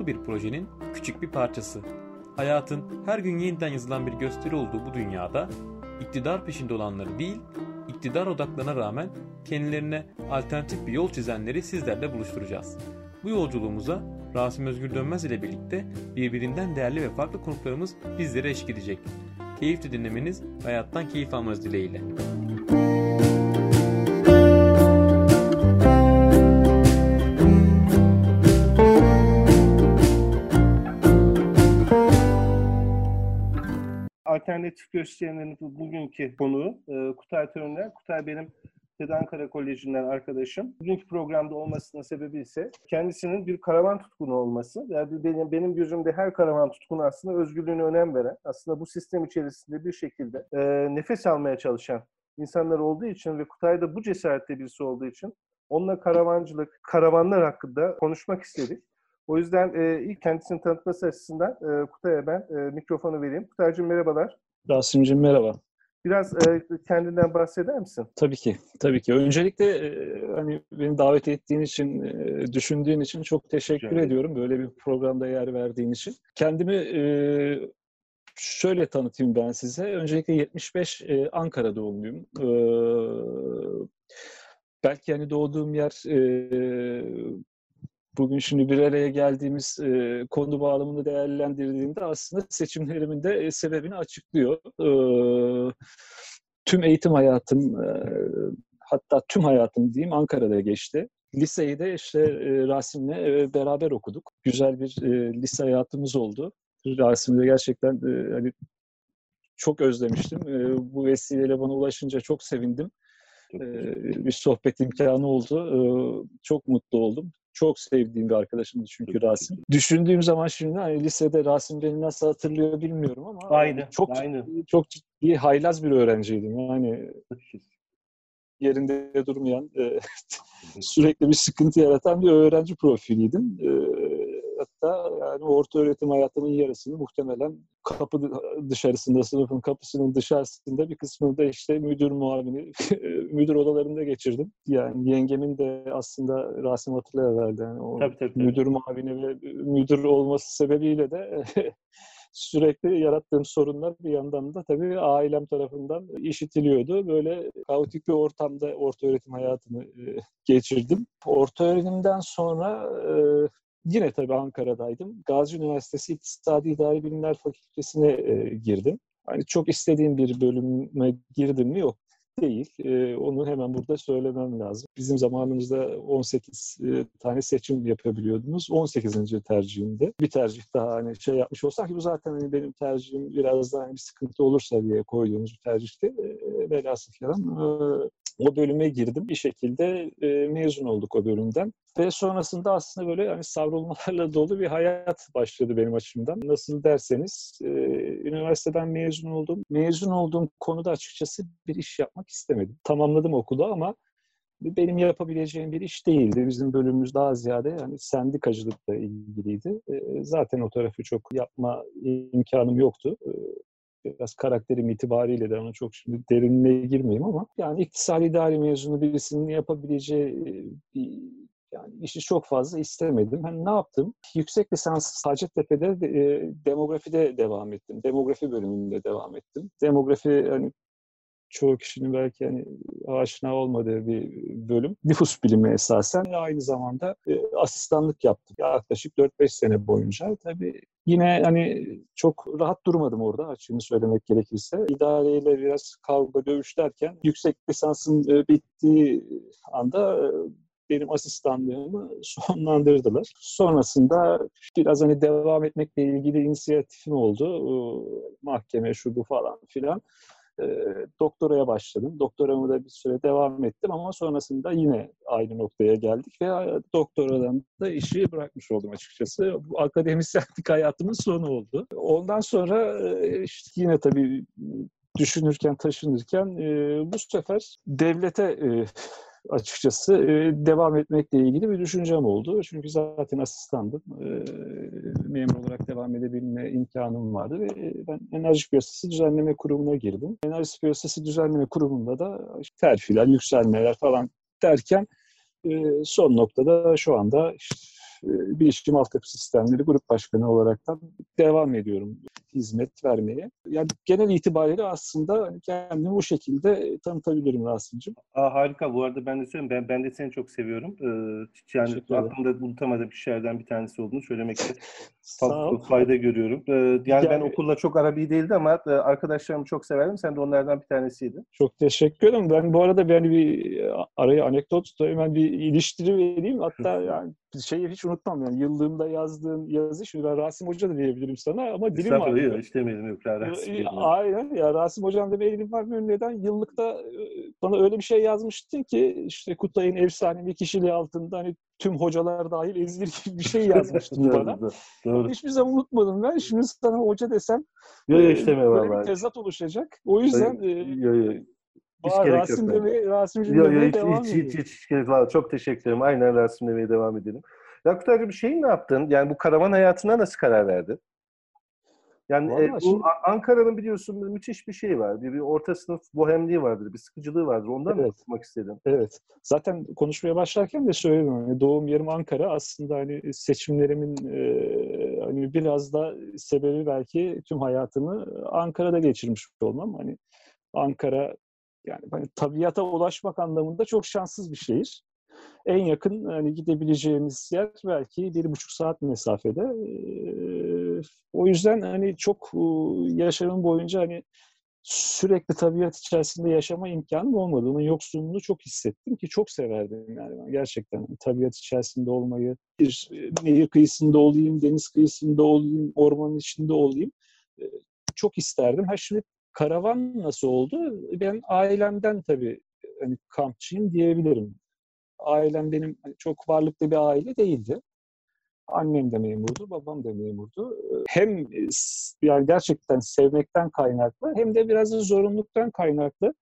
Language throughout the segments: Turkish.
zorluklu bir projenin küçük bir parçası. Hayatın her gün yeniden yazılan bir gösteri olduğu bu dünyada iktidar peşinde olanları değil, iktidar odaklarına rağmen kendilerine alternatif bir yol çizenleri sizlerle buluşturacağız. Bu yolculuğumuza Rasim Özgür Dönmez ile birlikte birbirinden değerli ve farklı konuklarımız bizlere eşlik edecek. Keyifli dinlemeniz, hayattan keyif almanız dileğiyle. Alternatif gösterilerin bugünkü konuğu e, Kutay Törner. Kutay benim TED Ankara Koleji'nden arkadaşım. Bugünkü programda olmasının sebebi ise kendisinin bir karavan tutkunu olması. Yani benim, benim gözümde her karavan tutkunu aslında özgürlüğüne önem veren, aslında bu sistem içerisinde bir şekilde e, nefes almaya çalışan insanlar olduğu için ve Kutay da bu cesarette birisi olduğu için onunla karavancılık, karavanlar hakkında konuşmak istedik. O yüzden e, ilk kendisini tanıtması açısından e, Kutay'a ben e, mikrofonu vereyim. Kutay'cığım merhabalar. Rasim'cim merhaba. Biraz e, kendinden bahseder misin? Tabii ki, tabii ki. Öncelikle e, hani beni davet ettiğin için, e, düşündüğün için çok teşekkür Rica ediyorum. Böyle bir programda yer verdiğin için. Kendimi e, şöyle tanıtayım ben size. Öncelikle 75 e, Ankara doğumluyum. E, belki hani doğduğum yer e, bugün şimdi bir araya geldiğimiz e, konu bağlamını değerlendirdiğimde aslında seçimlerimin de e, sebebini açıklıyor. E, tüm eğitim hayatım, e, hatta tüm hayatım diyeyim Ankara'da geçti. Liseyi de işte e, Rasim'le e, beraber okuduk. Güzel bir e, lise hayatımız oldu. Rasim'le gerçekten e, hani çok özlemiştim. E, bu vesileyle bana ulaşınca çok sevindim. Çok bir sohbet imkanı oldu. Çok mutlu oldum. Çok sevdiğim bir arkadaşımdı çünkü Rasim. Düşündüğüm zaman şimdi hani lisede Rasim beni nasıl hatırlıyor bilmiyorum ama aynı, çok aynı. çok ciddi haylaz bir öğrenciydim. Yani yerinde durmayan, sürekli bir sıkıntı yaratan bir öğrenci profiliydim. Hatta yani orta öğretim hayatımın yarısını muhtemelen kapı dışarısında, sınıfın kapısının dışarısında bir kısmını da işte müdür muavini, müdür odalarında geçirdim. Yani yengemin de aslında Rasim hatırlayıverdi. Yani o tabii, tabii, tabii. müdür muavini ve müdür olması sebebiyle de sürekli yarattığım sorunlar bir yandan da tabii ailem tarafından işitiliyordu. Böyle kaotik bir ortamda orta öğretim hayatını geçirdim. Orta öğretimden sonra Yine tabii Ankara'daydım. Gazi Üniversitesi İktisadi İdari Bilimler Fakültesine e, girdim. Hani çok istediğim bir bölüme girdim mi? Yok değil. E, onu hemen burada söylemem lazım. Bizim zamanımızda 18 e, tane seçim yapabiliyordunuz. 18. tercihimde. Bir tercih daha hani şey yapmış olsak ki bu zaten hani benim tercihim biraz daha hani bir sıkıntı olursa diye koyduğumuz bir tercihti. E, velhasıl kelam e, o bölüme girdim. Bir şekilde e, mezun olduk o bölümden. Ve sonrasında aslında böyle hani savrulmalarla dolu bir hayat başladı benim açımdan. Nasıl derseniz e, üniversiteden mezun oldum. Mezun olduğum konuda açıkçası bir iş yapmak istemedim. Tamamladım okulu ama benim yapabileceğim bir iş değildi. Bizim bölümümüz daha ziyade yani sendikacılıkla ilgiliydi. E, zaten o tarafı çok yapma imkanım yoktu. E, biraz karakterim itibariyle de ona çok şimdi derinliğe girmeyeyim ama yani iktisadi idari mezunu birisinin yapabileceği bir yani işi çok fazla istemedim. Hani ne yaptım? Yüksek lisans Hacettepe'de e, demografide devam ettim. Demografi bölümünde devam ettim. Demografi hani çoğu kişinin belki hani aşina olmadığı bir bölüm. Nüfus bilimi esasen. Aynı zamanda e, asistanlık yaptım. Yaklaşık 4-5 sene boyunca. Tabii yine hani çok rahat durmadım orada açığını söylemek gerekirse. İdareyle biraz kavga dövüş derken yüksek lisansın e, bittiği anda e, benim asistanlığımı sonlandırdılar. Sonrasında biraz hani devam etmekle ilgili inisiyatifim oldu. Mahkeme şu bu falan filan doktoraya başladım. Doktoramı da bir süre devam ettim ama sonrasında yine aynı noktaya geldik ve doktoradan da işi bırakmış oldum açıkçası. Bu akademisyenlik hayatımın sonu oldu. Ondan sonra işte yine tabii düşünürken, taşınırken bu sefer devlete açıkçası e, devam etmekle ilgili bir düşüncem oldu. Çünkü zaten asistandım. E, memur olarak devam edebilme imkanım vardı ve ben Enerji Piyasası Düzenleme Kurumu'na girdim. Enerji Piyasası Düzenleme Kurumu'nda da terfiler, yükselmeler falan derken e, son noktada şu anda işte e, bilişim altyapı sistemleri grup başkanı olaraktan devam ediyorum hizmet vermeye. Yani genel itibariyle aslında hani kendimi bu şekilde tanıtabilirim Rasim'cim. Aa, harika. Bu arada ben de söyleyeyim. Ben, ben de seni çok seviyorum. Ee, yani aklımda unutamadığım kişilerden bir tanesi olduğunu söylemekte fayda görüyorum. Ee, yani, yani ben okulla çok arabi değildi ama e, arkadaşlarımı çok severdim. Sen de onlardan bir tanesiydin. Çok teşekkür ederim. Ben bu arada ben bir araya anekdot hemen bir iliştiri vereyim. Hatta yani şeyi hiç unutmam yani yıllığımda yazdığım yazı şimdi ben Rasim Hoca da diyebilirim sana ama dilim var. Yok hiç demedim yok Rasim. Aynen ya Rasim Hocam da elim var mı neden yıllıkta bana öyle bir şey yazmıştın ki işte Kutay'ın efsanevi kişiliği altında hani tüm hocalar dahil ezilir gibi bir şey yazmıştın bana. Doğru. Hiçbir zaman unutmadım ben. Şimdi sana hoca desem yok, yok, işte böyle bir tezat oluşacak. O yüzden yok, yok. Hiç Aa, gerek Rasim yok. Demeye, Rasim'cim yo, demeye hiç, devam hiç, hiç, hiç, hiç gerek yok. Çok teşekkür ederim. Aynen Rasim demeye devam edelim. Yakut bir şey ne yaptın? Yani bu karavan hayatına nasıl karar verdin? Yani e, bu şimdi... Ankara'nın biliyorsun müthiş bir şey var. Bir, bir orta sınıf bohemliği vardır, bir sıkıcılığı vardır. Ondan evet. mı istedim? Evet. Zaten konuşmaya başlarken de söyledim. Yani doğum yerim Ankara. Aslında hani seçimlerimin e, hani biraz da sebebi belki tüm hayatımı Ankara'da geçirmiş olmam. Hani Ankara yani hani tabiata ulaşmak anlamında çok şanssız bir şehir. En yakın hani gidebileceğimiz yer belki bir buçuk saat mesafede. Ee, o yüzden hani çok yaşamım boyunca hani sürekli tabiat içerisinde yaşama imkanım olmadı. Yoksunluğunu çok hissettim ki çok severdim yani ben gerçekten tabiat içerisinde olmayı. Bir nehir kıyısında olayım, deniz kıyısında olayım, ormanın içinde olayım. Çok isterdim. Ha şimdi karavan nasıl oldu? Ben ailemden tabii hani kampçıyım diyebilirim. Ailem benim hani çok varlıklı bir aile değildi. Annem de memurdu, babam da memurdu. Hem yani gerçekten sevmekten kaynaklı hem de biraz da zorunluluktan kaynaklı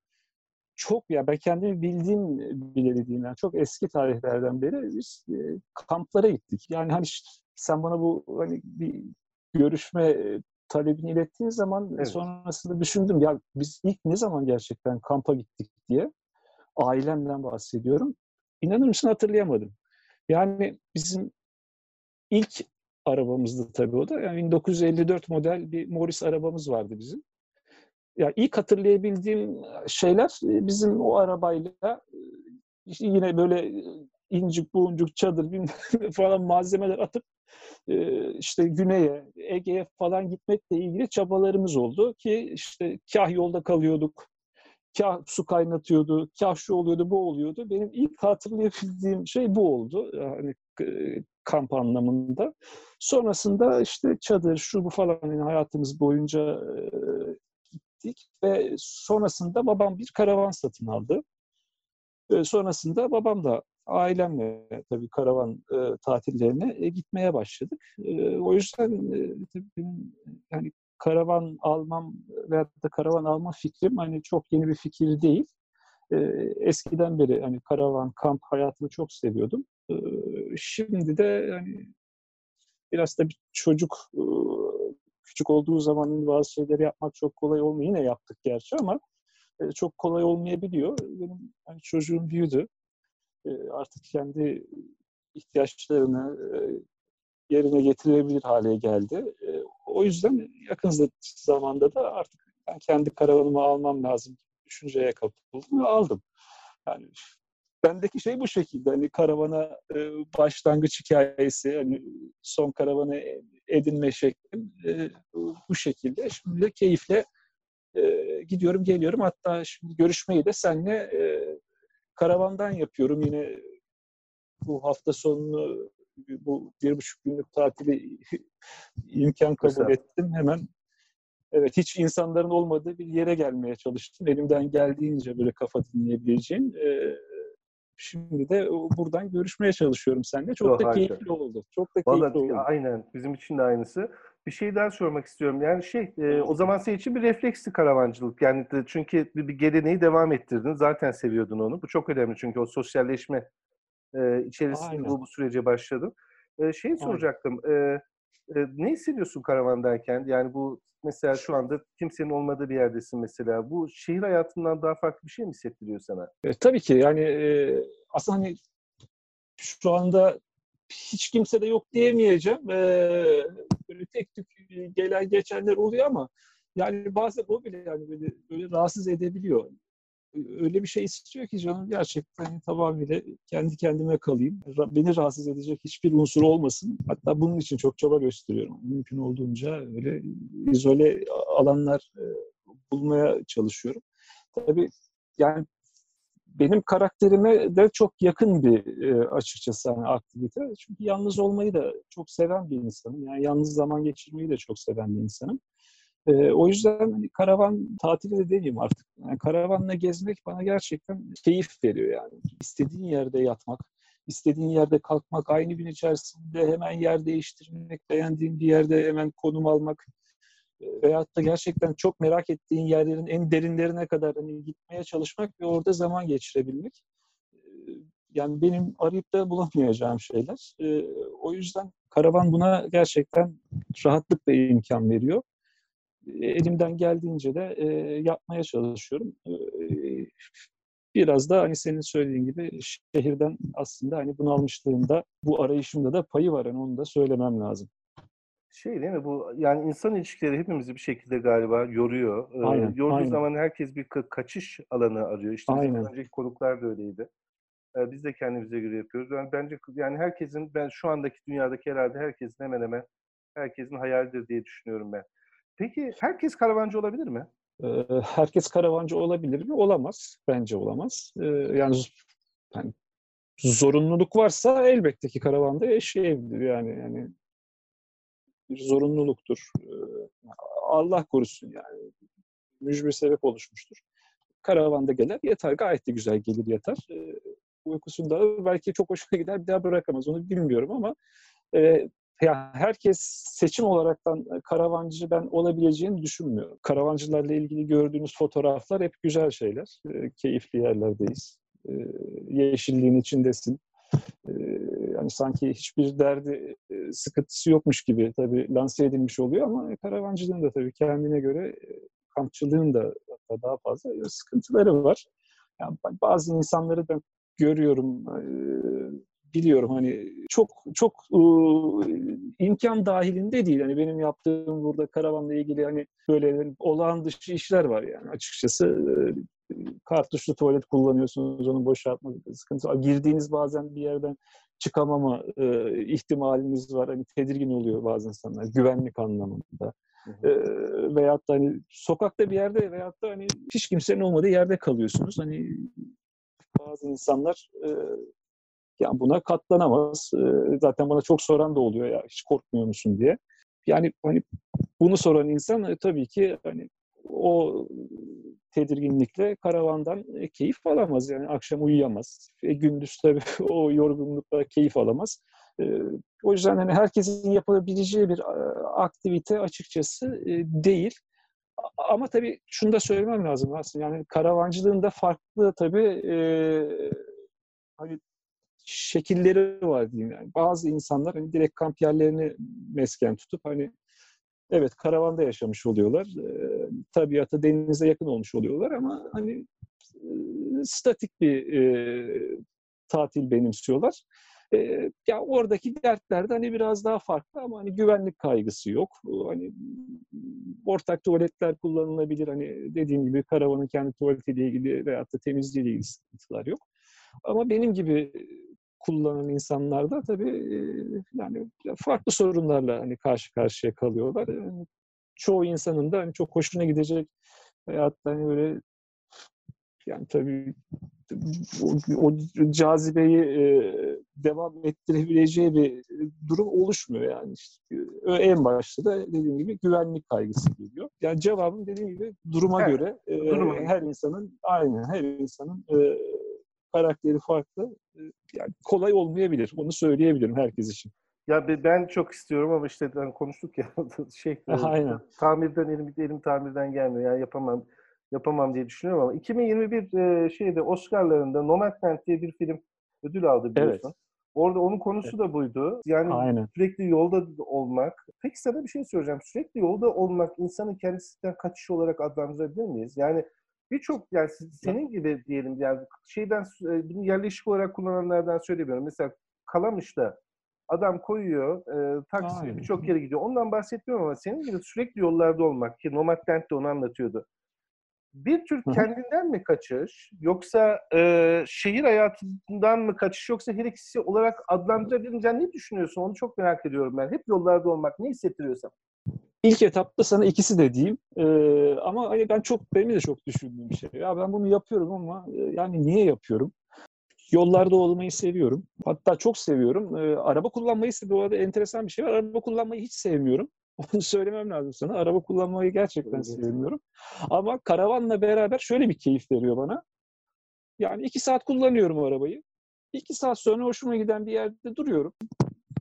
çok ya ben kendimi bildiğim bile dediğim yani çok eski tarihlerden beri biz e, kamplara gittik. Yani hani sen bana bu hani bir görüşme talebini ilettiğin zaman evet. sonrasında düşündüm ya biz ilk ne zaman gerçekten kampa gittik diye ailemden bahsediyorum. İnanır mısın hatırlayamadım. Yani bizim ilk arabamızdı tabii o da. Yani 1954 model bir Morris arabamız vardı bizim. Ya yani ilk hatırlayabildiğim şeyler e, bizim o arabayla e, işte yine böyle incik buncuk çadır falan malzemeler atıp işte güneye, Ege'ye falan gitmekle ilgili çabalarımız oldu ki işte kah yolda kalıyorduk, kah su kaynatıyordu, kah şu oluyordu, bu oluyordu. Benim ilk hatırlayabildiğim şey bu oldu. Yani kamp anlamında. Sonrasında işte çadır, şu bu falan yani hayatımız boyunca gittik ve sonrasında babam bir karavan satın aldı. Sonrasında babam da ailemle tabii karavan e, tatillerine e, gitmeye başladık. E, o yüzden e, tabii benim yani karavan almam veya da karavan alma fikrim hani çok yeni bir fikir değil. E, eskiden beri hani karavan, kamp hayatını çok seviyordum. E, şimdi de yani biraz da bir çocuk e, küçük olduğu zaman bazı şeyleri yapmak çok kolay olmuyor. Yine yaptık gerçi ama e, çok kolay olmayabiliyor. Benim hani çocuğum büyüdü artık kendi ihtiyaçlarını yerine getirebilir hale geldi. O yüzden yakın zamanda da artık ben kendi karavanımı almam lazım düşünceye kapıldım ve aldım. Yani bendeki şey bu şekilde. Hani karavana başlangıç hikayesi, hani son karavanı edinme şeklim bu şekilde. Şimdi de keyifle gidiyorum, geliyorum. Hatta şimdi görüşmeyi de seninle karavandan yapıyorum. Yine bu hafta sonunu bu bir buçuk günlük tatili imkan kabul Güzel. ettim. Hemen evet hiç insanların olmadığı bir yere gelmeye çalıştım. Elimden geldiğince böyle kafa dinleyebileceğim. Ee, şimdi de buradan görüşmeye çalışıyorum seninle. Çok, Çok da harika. keyifli oldu. Çok da Vallahi, keyifli oldu. Aynen. Bizim için de aynısı. Bir şey daha sormak istiyorum. Yani şey, e, o zaman senin için bir refleksli karavancılık. Yani de, çünkü bir, bir geleneği devam ettirdin. Zaten seviyordun onu. Bu çok önemli çünkü o sosyalleşme e, içerisinde bu, bu sürece başladın. E, şey soracaktım. E, e, ne hissediyorsun karavandayken? Yani bu mesela şu anda kimsenin olmadığı bir yerdesin mesela. Bu şehir hayatından daha farklı bir şey mi hissettiriyor sana? E, tabii ki. Yani e, aslında hani şu anda hiç kimse de yok diyemeyeceğim. Ee, böyle tek tük gelen geçenler oluyor ama yani bazen o bile yani böyle, böyle rahatsız edebiliyor. Öyle bir şey istiyor ki canım gerçekten hani tamamıyla kendi kendime kalayım. Beni rahatsız edecek hiçbir unsur olmasın. Hatta bunun için çok çaba gösteriyorum. Mümkün olduğunca öyle izole alanlar e, bulmaya çalışıyorum. Tabii yani benim karakterime de çok yakın bir e, açıkçası hani aktivite. Çünkü yalnız olmayı da çok seven bir insanım. Yani yalnız zaman geçirmeyi de çok seven bir insanım. E, o yüzden hani karavan tatili de demeyeyim artık. Yani karavanla gezmek bana gerçekten keyif veriyor yani. İstediğin yerde yatmak, istediğin yerde kalkmak, aynı gün içerisinde hemen yer değiştirmek, beğendiğin bir yerde hemen konum almak, veyahut da gerçekten çok merak ettiğin yerlerin en derinlerine kadar hani gitmeye çalışmak ve orada zaman geçirebilmek. Yani benim arayıp da bulamayacağım şeyler. O yüzden karavan buna gerçekten rahatlıkla imkan veriyor. Elimden geldiğince de yapmaya çalışıyorum. Biraz da hani senin söylediğin gibi şehirden aslında hani bunalmışlığında bu arayışımda da payı var. Yani onu da söylemem lazım şey değil mi bu yani insan ilişkileri hepimizi bir şekilde galiba yoruyor. Ee, aynen, yorduğu aynen. zaman herkes bir ka- kaçış alanı arıyor. İşte aynen. önceki konuklar da öyleydi. Ee, biz de kendimize göre yapıyoruz. Yani bence yani herkesin ben şu andaki dünyadaki herhalde herkesin hemen hemen herkesin hayalidir diye düşünüyorum ben. Peki herkes karavancı olabilir mi? Ee, herkes karavancı olabilir mi? Olamaz. Bence olamaz. Ee, yani yani zorunluluk varsa elbette ki karavanda yaşayabilir yani yani bir zorunluluktur. Ee, Allah korusun yani. Mücbir sebep oluşmuştur. Karavanda gelir yeter. Gayet de güzel gelir yeter. Ee, uykusunda belki çok hoşuna gider bir daha bırakamaz. Onu bilmiyorum ama e, ya herkes seçim olaraktan karavancı ben olabileceğini düşünmüyorum. Karavancılarla ilgili gördüğünüz fotoğraflar hep güzel şeyler. E, keyifli yerlerdeyiz. E, yeşilliğin içindesin. E, yani sanki hiçbir derdi, e, sıkıntısı yokmuş gibi tabii lanse edilmiş oluyor ama karavancılığın da tabii kendine göre e, kampçılığın da daha fazla sıkıntıları var. Yani bazı insanları ben görüyorum, e, biliyorum hani çok çok imkan dahilinde değil. Hani benim yaptığım burada karavanla ilgili hani böyle olağan dışı işler var yani açıkçası kartuşlu tuvalet kullanıyorsunuz, onu boşaltma sıkıntı var. Girdiğiniz bazen bir yerden çıkamama e, ihtimaliniz var. Hani tedirgin oluyor bazı insanlar güvenlik anlamında. E, veyahut da hani sokakta bir yerde veyahut da hani hiç kimsenin olmadığı yerde kalıyorsunuz. Hani bazı insanlar e, yani buna katlanamaz. E, zaten bana çok soran da oluyor ya hiç korkmuyor musun diye. Yani hani bunu soran insan e, tabii ki hani o tedirginlikle karavandan e, keyif alamaz. Yani akşam uyuyamaz. E, gündüz tabii o yorgunlukla keyif alamaz. E, o yüzden hani herkesin yapabileceği bir aktivite açıkçası e, değil. Ama tabii şunu da söylemem lazım aslında. Yani karavancılığın da farklı tabii e, hani şekilleri var diyeyim. Yani bazı insanlar hani direkt kamp yerlerini mesken tutup hani evet karavanda yaşamış oluyorlar. E, tabiata, denize yakın olmuş oluyorlar ama hani e, statik bir e, tatil benimsiyorlar. E, ya oradaki dertler de hani biraz daha farklı ama hani güvenlik kaygısı yok. Hani ortak tuvaletler kullanılabilir. Hani dediğim gibi karavanın kendi tuvaletiyle ilgili veyahut da temizliğiyle ilgili sıkıntılar yok. Ama benim gibi kullanan insanlar da tabii yani farklı sorunlarla hani karşı karşıya kalıyorlar. Yani çoğu insanın da hani çok hoşuna gidecek veyahut da hani böyle yani tabii o, o cazibeyi e, devam ettirebileceği bir durum oluşmuyor yani. İşte, en başta da dediğim gibi güvenlik kaygısı geliyor. Yani cevabım dediğim gibi duruma evet, göre e, duruma. her insanın aynı her insanın e, karakteri farklı. Yani kolay olmayabilir. Onu söyleyebilirim herkes için. Ya ben çok istiyorum ama işte ben konuştuk ya şey Aynen. tamirden elim elim tamirden gelmiyor. Yani yapamam yapamam diye düşünüyorum ama 2021 e, şeyde Oscar'larında Nomadland diye bir film ödül aldı biliyorsun. Evet. Orada onun konusu evet. da buydu. Yani Aynen. sürekli yolda olmak. Peki sana bir şey soracağım. Sürekli yolda olmak insanın kendisinden kaçış olarak adlandırabilir miyiz? Yani birçok yani senin gibi diyelim yani şeyden e, yerleşik olarak kullananlardan söylemiyorum. Mesela Kalamış'ta Adam koyuyor, e, taksi birçok yere gidiyor. Ondan bahsetmiyorum ama senin gibi sürekli yollarda olmak ki Nomadland de onu anlatıyordu. Bir tür kendinden mi kaçış yoksa e, şehir hayatından mı kaçış yoksa her ikisi olarak adlandırabilince ne düşünüyorsun? Onu çok merak ediyorum ben. Hep yollarda olmak ne hissettiriyorsa. İlk etapta sana ikisi de diyeyim. Ee, ama hani ben çok benim de çok düşündüğüm bir şey. Ya ben bunu yapıyorum ama e, yani niye yapıyorum? Yollarda olmayı seviyorum. Hatta çok seviyorum. Ee, araba kullanmayı ise bu arada enteresan bir şey var. Araba kullanmayı hiç sevmiyorum. Onu söylemem lazım sana. Araba kullanmayı gerçekten evet. sevmiyorum. Ama karavanla beraber şöyle bir keyif veriyor bana. Yani iki saat kullanıyorum arabayı. İki saat sonra hoşuma giden bir yerde duruyorum.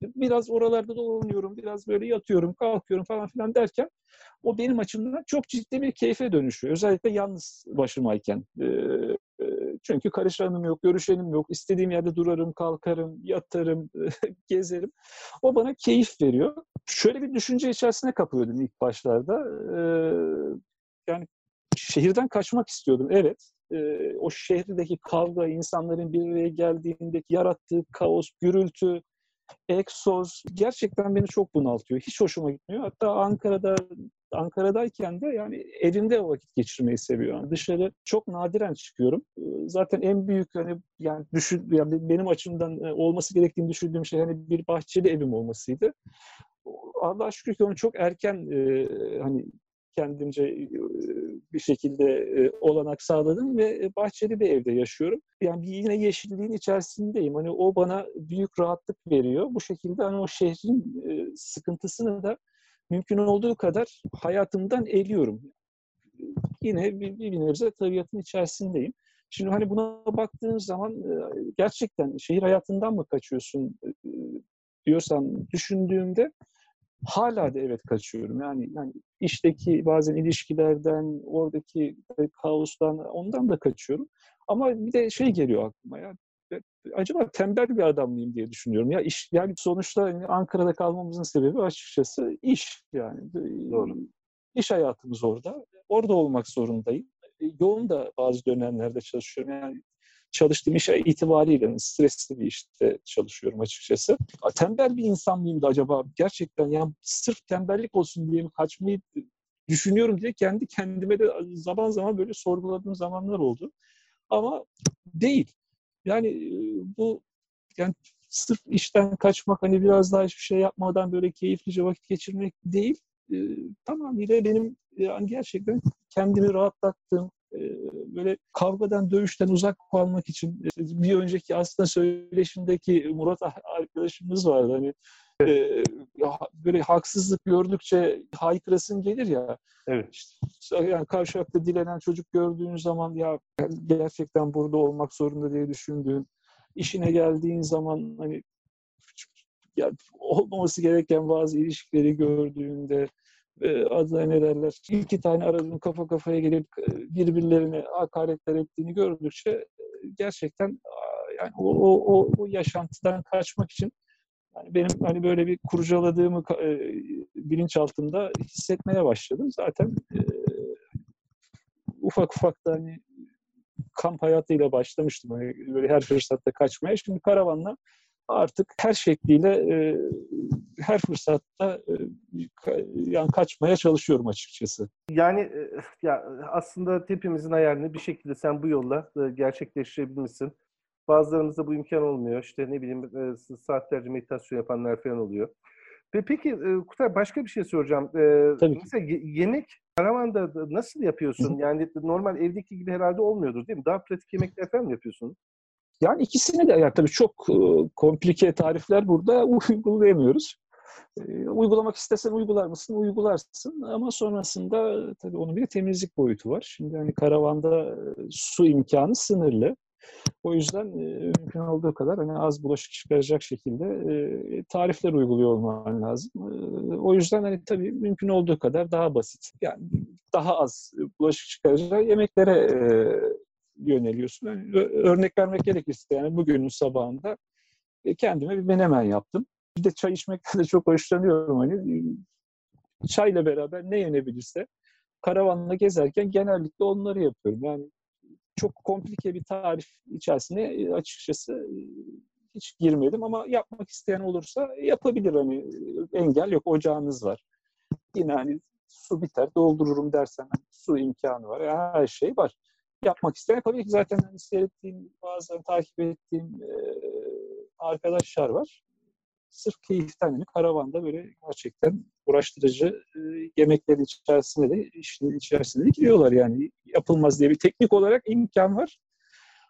Biraz oralarda dolanıyorum, biraz böyle yatıyorum, kalkıyorum falan filan derken o benim açımdan çok ciddi bir keyfe dönüşüyor. Özellikle yalnız başımayken. Çünkü karışanım yok, görüşenim yok. İstediğim yerde durarım, kalkarım, yatarım, gezerim. O bana keyif veriyor. Şöyle bir düşünce içerisine kapılıyordum ilk başlarda. Yani şehirden kaçmak istiyordum, evet. O şehirdeki kavga, insanların bir araya geldiğindeki yarattığı kaos, gürültü, egzoz gerçekten beni çok bunaltıyor. Hiç hoşuma gitmiyor. Hatta Ankara'da Ankara'dayken de yani evimde vakit geçirmeyi seviyorum. Dışarı çok nadiren çıkıyorum. Zaten en büyük hani yani düşün yani benim açımdan olması gerektiğini düşündüğüm şey hani bir bahçeli evim olmasıydı. Allah şükür ki onu çok erken e, hani kendimce bir şekilde olanak sağladım ve bahçeli bir evde yaşıyorum. Yani yine yeşilliğin içerisindeyim. Hani o bana büyük rahatlık veriyor. Bu şekilde hani o şehrin sıkıntısını da mümkün olduğu kadar hayatımdan eliyorum. Yine bir, bir nebze tabiatın içerisindeyim. Şimdi hani buna baktığın zaman gerçekten şehir hayatından mı kaçıyorsun diyorsan düşündüğümde hala da evet kaçıyorum. Yani yani işteki bazen ilişkilerden, oradaki kaostan ondan da kaçıyorum. Ama bir de şey geliyor aklıma ya acaba tembel bir adam mıyım diye düşünüyorum. Ya iş yani sonuçta yani Ankara'da kalmamızın sebebi açıkçası iş yani. Doğru. İş hayatımız orada. Orada olmak zorundayım. Yoğun da bazı dönemlerde çalışıyorum. Yani çalıştığım iş itibariyle stresli bir işte çalışıyorum açıkçası. Tembel bir insan mıyım da acaba gerçekten yani sırf tembellik olsun diye mi kaçmayı düşünüyorum diye kendi kendime de zaman zaman böyle sorguladığım zamanlar oldu. Ama değil. Yani bu yani sırf işten kaçmak hani biraz daha hiçbir şey yapmadan böyle keyiflice vakit geçirmek değil. E, tamamıyla benim yani gerçekten kendimi rahatlattığım, böyle kavgadan, dövüşten uzak kalmak için bir önceki aslında söyleşimdeki Murat arkadaşımız vardı. Hani e, böyle haksızlık gördükçe haykırasın gelir ya. Evet. İşte, yani kavşakta dilenen çocuk gördüğün zaman ya gerçekten burada olmak zorunda diye düşündüğün, işine geldiğin zaman hani ya, olmaması gereken bazı ilişkileri gördüğünde e, adına ne derler iki tane aradığın kafa kafaya gelip birbirlerine hakaretler ettiğini gördükçe gerçekten yani o, o, o, o yaşantıdan kaçmak için yani benim hani böyle bir kurcaladığımı e, bilinç altında hissetmeye başladım. Zaten e, ufak ufak da hani kamp hayatıyla başlamıştım. Hani böyle her fırsatta kaçmaya. Şimdi karavanla artık her şekliyle e, her fırsatta e, yani kaçmaya çalışıyorum açıkçası. Yani e, ya aslında hepimizin hayalini bir şekilde sen bu yolla e, gerçekleştirebilmişsin. Bazılarımızda bu imkan olmuyor. İşte ne bileyim e, saatlerce meditasyon yapanlar falan oluyor. Ve peki e, Kutay başka bir şey soracağım. E, Tabii mesela ki. yemek karavanda nasıl yapıyorsun? Yani normal evdeki gibi herhalde olmuyordur değil mi? Daha pratik yemekler falan mı yapıyorsun? Yani ikisini de yani tabii çok e, komplike tarifler burada uygulayamıyoruz. E, uygulamak istesen uygular mısın? Uygularsın ama sonrasında tabii onun bir temizlik boyutu var. Şimdi hani karavanda su imkanı sınırlı. O yüzden e, mümkün olduğu kadar hani az bulaşık çıkaracak şekilde e, tarifler uyguluyor olman lazım. E, o yüzden hani tabii mümkün olduğu kadar daha basit. Yani daha az bulaşık çıkaracak yemeklere e, yöneliyorsun. Yani örnek vermek gerekirse yani bugünün sabahında e, kendime bir menemen yaptım. Bir de çay içmekten de çok hoşlanıyorum. Hani çayla beraber ne yenebilirse karavanla gezerken genellikle onları yapıyorum. Yani çok komplike bir tarif içerisinde e, açıkçası e, hiç girmedim ama yapmak isteyen olursa yapabilir hani engel yok ocağınız var. Yine hani su biter doldururum dersen hani su imkanı var. Yani her şey var. Yapmak isteyen tabii ki zaten hani seyrettiğim bazen takip ettiğim e, arkadaşlar var. Sırf keyiften yani karavanda böyle gerçekten uğraştırıcı e, yemeklerin içerisinde de işin içerisinde de giriyorlar yani yapılmaz diye bir teknik olarak imkan var.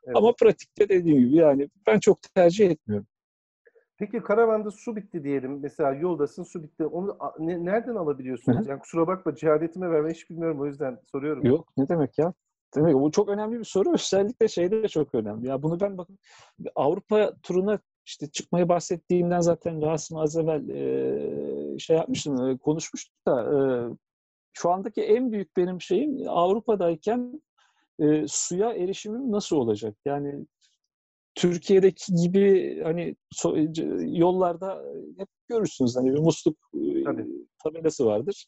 Evet. Ama pratikte dediğim gibi yani ben çok tercih etmiyorum. Peki karavanda su bitti diyelim. Mesela yoldasın su bitti. Onu ne, nereden alabiliyorsunuz? Hı-hı. Yani kusura bakma cehaletime verme hiç bilmiyorum o yüzden soruyorum. Yok ne demek ya? Demek bu çok önemli bir soru. Özellikle şeyde de çok önemli. Ya bunu ben bakın Avrupa turuna işte çıkmayı bahsettiğimden zaten Rasim az evvel e, şey yapmıştım, e, konuşmuştuk da e, şu andaki en büyük benim şeyim Avrupa'dayken e, suya erişimim nasıl olacak? Yani Türkiye'deki gibi hani so, yollarda hep görürsünüz hani bir musluk Tabii. tabelası vardır.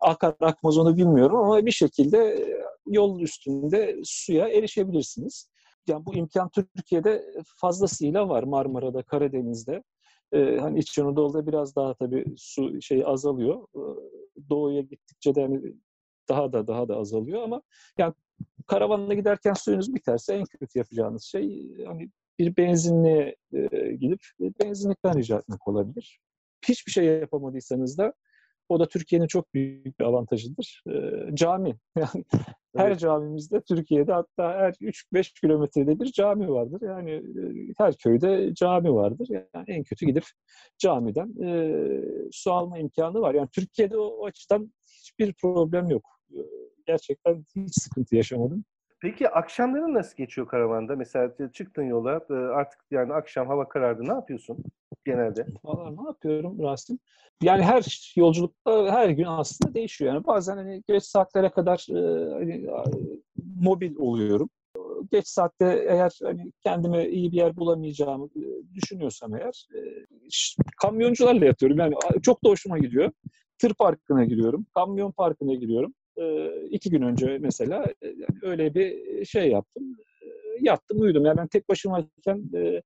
Akar akmaz onu bilmiyorum ama bir şekilde yol üstünde suya erişebilirsiniz. Yani bu imkan Türkiye'de fazlasıyla var Marmara'da, Karadeniz'de. Ee, hani İç Anadolu'da biraz daha tabii su şey azalıyor. Doğuya gittikçe de hani daha da daha da azalıyor ama yani karavanla giderken suyunuz biterse en kötü yapacağınız şey hani bir benzinliğe e, gidip benzinlikten rica etmek olabilir. Hiçbir şey yapamadıysanız da o da Türkiye'nin çok büyük bir avantajıdır. E, cami. Yani her evet. camimizde Türkiye'de hatta her 3-5 kilometrede bir cami vardır. Yani e, her köyde cami vardır. Yani en kötü gidip camiden e, su alma imkanı var. Yani Türkiye'de o, o açıdan hiçbir problem yok. E, gerçekten hiç sıkıntı yaşamadım. Peki akşamları nasıl geçiyor karavanda? Mesela çıktın yola e, artık yani akşam hava karardı. Ne yapıyorsun genelde? Valla ne yapıyorum Rasim? Yani her yolculukta her gün aslında değişiyor. Yani bazen hani geç saatlere kadar e, hani, mobil oluyorum. Geç saatte eğer hani kendime iyi bir yer bulamayacağımı e, düşünüyorsam eğer kamyoncularla yatıyorum. Yani çok da hoşuma gidiyor. Tır parkına giriyorum, kamyon parkına giriyorum iki gün önce mesela yani öyle bir şey yaptım. Yattım, uyudum. Yani ben tek başımayken e,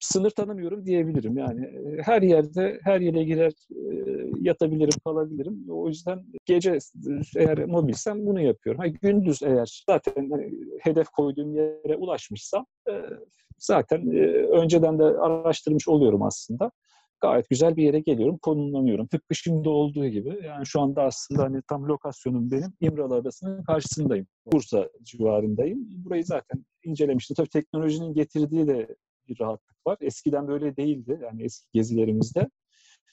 sınır tanımıyorum diyebilirim. Yani her yerde, her yere girer e, yatabilirim, kalabilirim. O yüzden gece eğer mobilsem bunu yapıyorum. Ha, gündüz eğer zaten hani, hedef koyduğum yere ulaşmışsam e, zaten e, önceden de araştırmış oluyorum aslında gayet güzel bir yere geliyorum, konumlanıyorum. Tıpkı şimdi olduğu gibi. Yani şu anda aslında hani tam lokasyonum benim İmralı Adası'nın karşısındayım. Bursa civarındayım. Burayı zaten incelemiştim. Tabii teknolojinin getirdiği de bir rahatlık var. Eskiden böyle değildi. Yani eski gezilerimizde.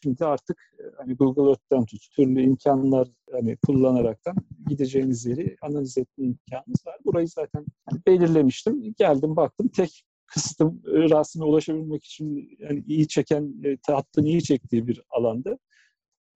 Şimdi artık e, hani Google Earth'ten tut, türlü imkanlar hani kullanaraktan gideceğiniz yeri analiz etme imkanınız var. Burayı zaten hani belirlemiştim. Geldim baktım tek kısıtım e, Rasim'e ulaşabilmek için yani iyi çeken, e, hattın iyi çektiği bir alanda.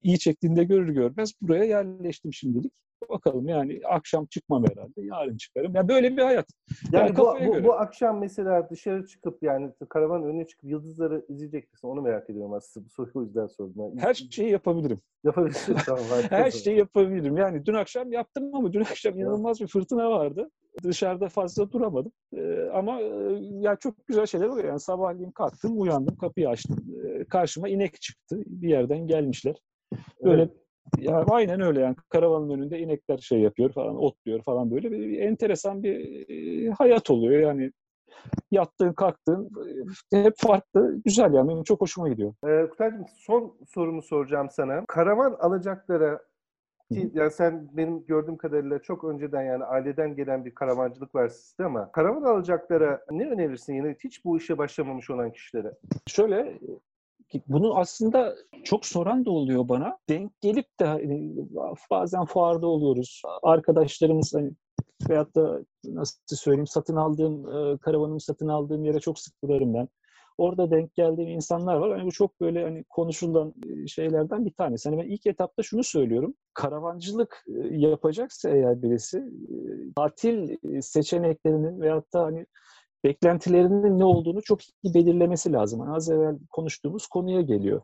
İyi çektiğinde görür görmez buraya yerleştim şimdilik. Bakalım yani akşam çıkmam herhalde. Yarın çıkarım. Yani böyle bir hayat. Yani, yani bu, bu, bu akşam mesela dışarı çıkıp yani karavan önüne çıkıp yıldızları izleyecek misin? Onu merak ediyorum aslında. Bu soruyu o yüzden sordum. Yani Her şeyi yapabilirim. Yapabilirsin. tamam. Her şeyi yapabilirim. Yani dün akşam yaptım ama dün akşam inanılmaz bir fırtına vardı dışarıda fazla duramadım. E, ama e, ya çok güzel şeyler oluyor. Yani sabahleyin kalktım, uyandım, kapıyı açtım. E, karşıma inek çıktı. Bir yerden gelmişler. Böyle evet. ya aynen öyle yani karavanın önünde inekler şey yapıyor falan, otluyor falan böyle bir, bir enteresan bir e, hayat oluyor yani. Yattığın, kalktığın hep farklı, güzel yani. Benim çok hoşuma gidiyor. Ee, Kutaycığım son sorumu soracağım sana. Karavan alacaklara ki yani sen benim gördüğüm kadarıyla çok önceden yani aileden gelen bir karavancılık var sizde ama karavan alacaklara ne önerirsin yine hiç bu işe başlamamış olan kişilere? Şöyle bunu aslında çok soran da oluyor bana. Denk gelip de hani bazen fuarda oluyoruz. Arkadaşlarımız hani veyahut da nasıl söyleyeyim satın aldığım karavanımı satın aldığım yere çok sık uğrarım ben. Orada denk geldiğim insanlar var. Hani bu çok böyle hani konuşulan şeylerden bir tanesi. Hani ben ilk etapta şunu söylüyorum. Karavancılık yapacaksa eğer birisi tatil seçeneklerini veyahut da hani beklentilerinin ne olduğunu çok iyi belirlemesi lazım. Yani az evvel konuştuğumuz konuya geliyor.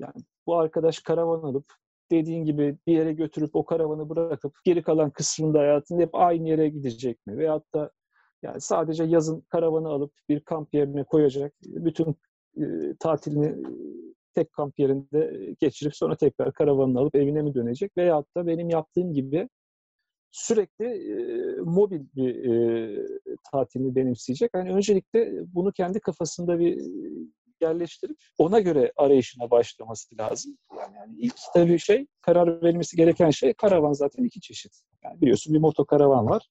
Yani bu arkadaş karavan alıp dediğin gibi bir yere götürüp o karavanı bırakıp geri kalan kısmında hayatında hep aynı yere gidecek mi? Veyahut da Yani sadece yazın karavanı alıp bir kamp yerine koyacak, bütün e, tatilini tek kamp yerinde geçirip sonra tekrar karavanını alıp evine mi dönecek? Veyahut da benim yaptığım gibi sürekli e, mobil bir e, tatilini benimseyecek. Yani öncelikle bunu kendi kafasında bir yerleştirip ona göre arayışına başlaması lazım. Yani, yani ilk tabii şey karar verilmesi gereken şey karavan zaten iki çeşit. Yani biliyorsun bir moto karavan var.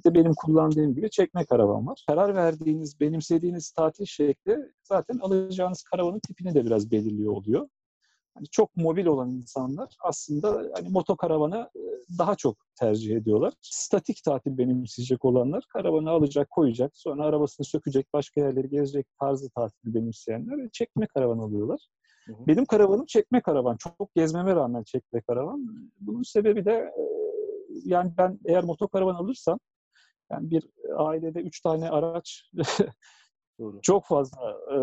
Bir de benim kullandığım gibi çekme karavan var. Karar verdiğiniz, benimsediğiniz tatil şekli zaten alacağınız karavanın tipini de biraz belirliyor oluyor. Yani çok mobil olan insanlar aslında hani motokaravana e, daha çok tercih ediyorlar. Statik tatil benimseyecek olanlar karavanı alacak, koyacak, sonra arabasını sökecek, başka yerleri gezecek tarzı tatil benimseyenler çekme karavan alıyorlar. Hı hı. Benim karavanım çekme karavan. Çok gezmeme rağmen çekme karavan. Bunun sebebi de e, yani ben eğer motokaravan alırsam yani bir ailede üç tane araç Doğru. çok fazla e,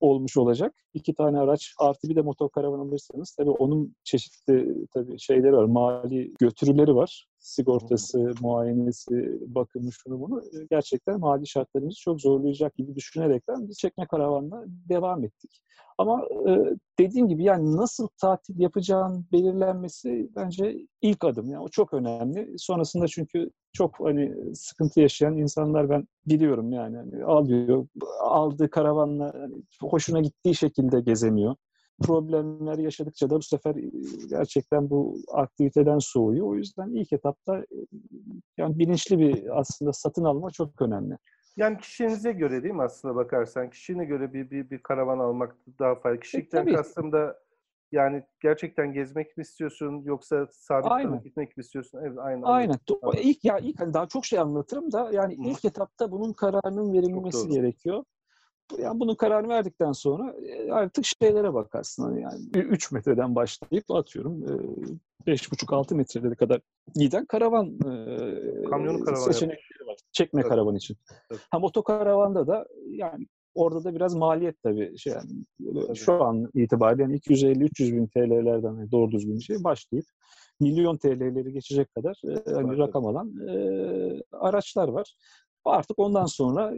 olmuş olacak. İki tane araç artı bir de motor karavan alırsanız tabii onun çeşitli tabii şeyleri var. Mali götürüleri var. Sigortası, muayenesi, bakımı şunu bunu. Gerçekten mali şartlarımızı çok zorlayacak gibi düşünerekten biz çekme karavanla devam ettik. Ama e, dediğim gibi yani nasıl tatil yapacağın belirlenmesi bence ilk adım. Yani o çok önemli. Sonrasında çünkü çok hani sıkıntı yaşayan insanlar ben biliyorum yani. Hani alıyor, aldığı karavanla hani, hoşuna gittiği şekilde gezemiyor. Problemler yaşadıkça da bu sefer gerçekten bu aktiviteden soğuyor. O yüzden ilk etapta yani bilinçli bir aslında satın alma çok önemli. Yani kişinize göre değil mi aslında bakarsan? Kişine göre bir bir, bir karavan almak daha faydalı. Kişilikten e, kastım da yani gerçekten gezmek mi istiyorsun yoksa sabit kalıp gitmek mi istiyorsun? Evet, aynen. Aynen. Tamam. İlk ya ilk hani daha çok şey anlatırım da yani Hı. ilk etapta bunun kararının verilmesi gerekiyor. Yani bunun kararını verdikten sonra e, artık şeylere bakarsın. Hani yani 3 metreden başlayıp atıyorum 5,5-6 e, metrelere kadar giden karavan e, Kamyonu karavan seçenekleri var. Çekme evet. karavan için. Evet. Ha motokaravanda da yani orada da biraz maliyet tabii. Şey yani, tabii. Şu an itibariyle yani 250-300 bin TL'lerden yani doğru düzgün bir şey başlayıp milyon TL'leri geçecek kadar hani rakam alan e, araçlar var. Artık ondan sonra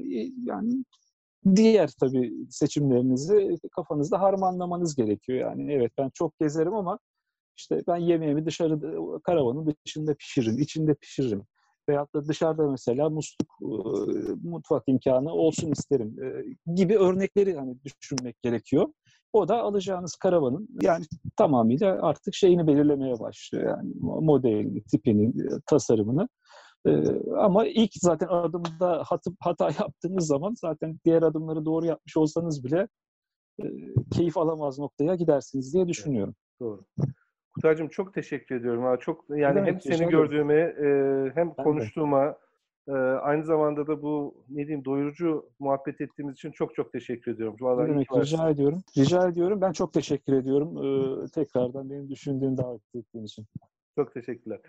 yani diğer tabii seçimlerinizi kafanızda harmanlamanız gerekiyor. Yani evet ben çok gezerim ama işte ben yemeğimi dışarıda karavanın dışında pişiririm, içinde pişiririm. Veyahut da dışarıda mesela musluk, mutfak imkanı olsun isterim gibi örnekleri hani düşünmek gerekiyor. O da alacağınız karavanın yani tamamıyla artık şeyini belirlemeye başlıyor. Yani modelini, tipini, tasarımını. Ee, ama ilk zaten adımda hata, hata yaptığınız zaman zaten diğer adımları doğru yapmış olsanız bile e, keyif alamaz noktaya gidersiniz diye düşünüyorum. Doğru. Kutaycığım çok teşekkür ediyorum. Çok yani hem seni gördüğüme e, hem ben konuştuğuma e, aynı zamanda da bu ne diyeyim doyurucu muhabbet ettiğimiz için çok çok teşekkür ediyorum. Vallahi demek, rica ediyorum. Rica ediyorum. Ben çok teşekkür ediyorum. Ee, tekrardan beni düşündüğün davet ettiğin için. Çok teşekkürler.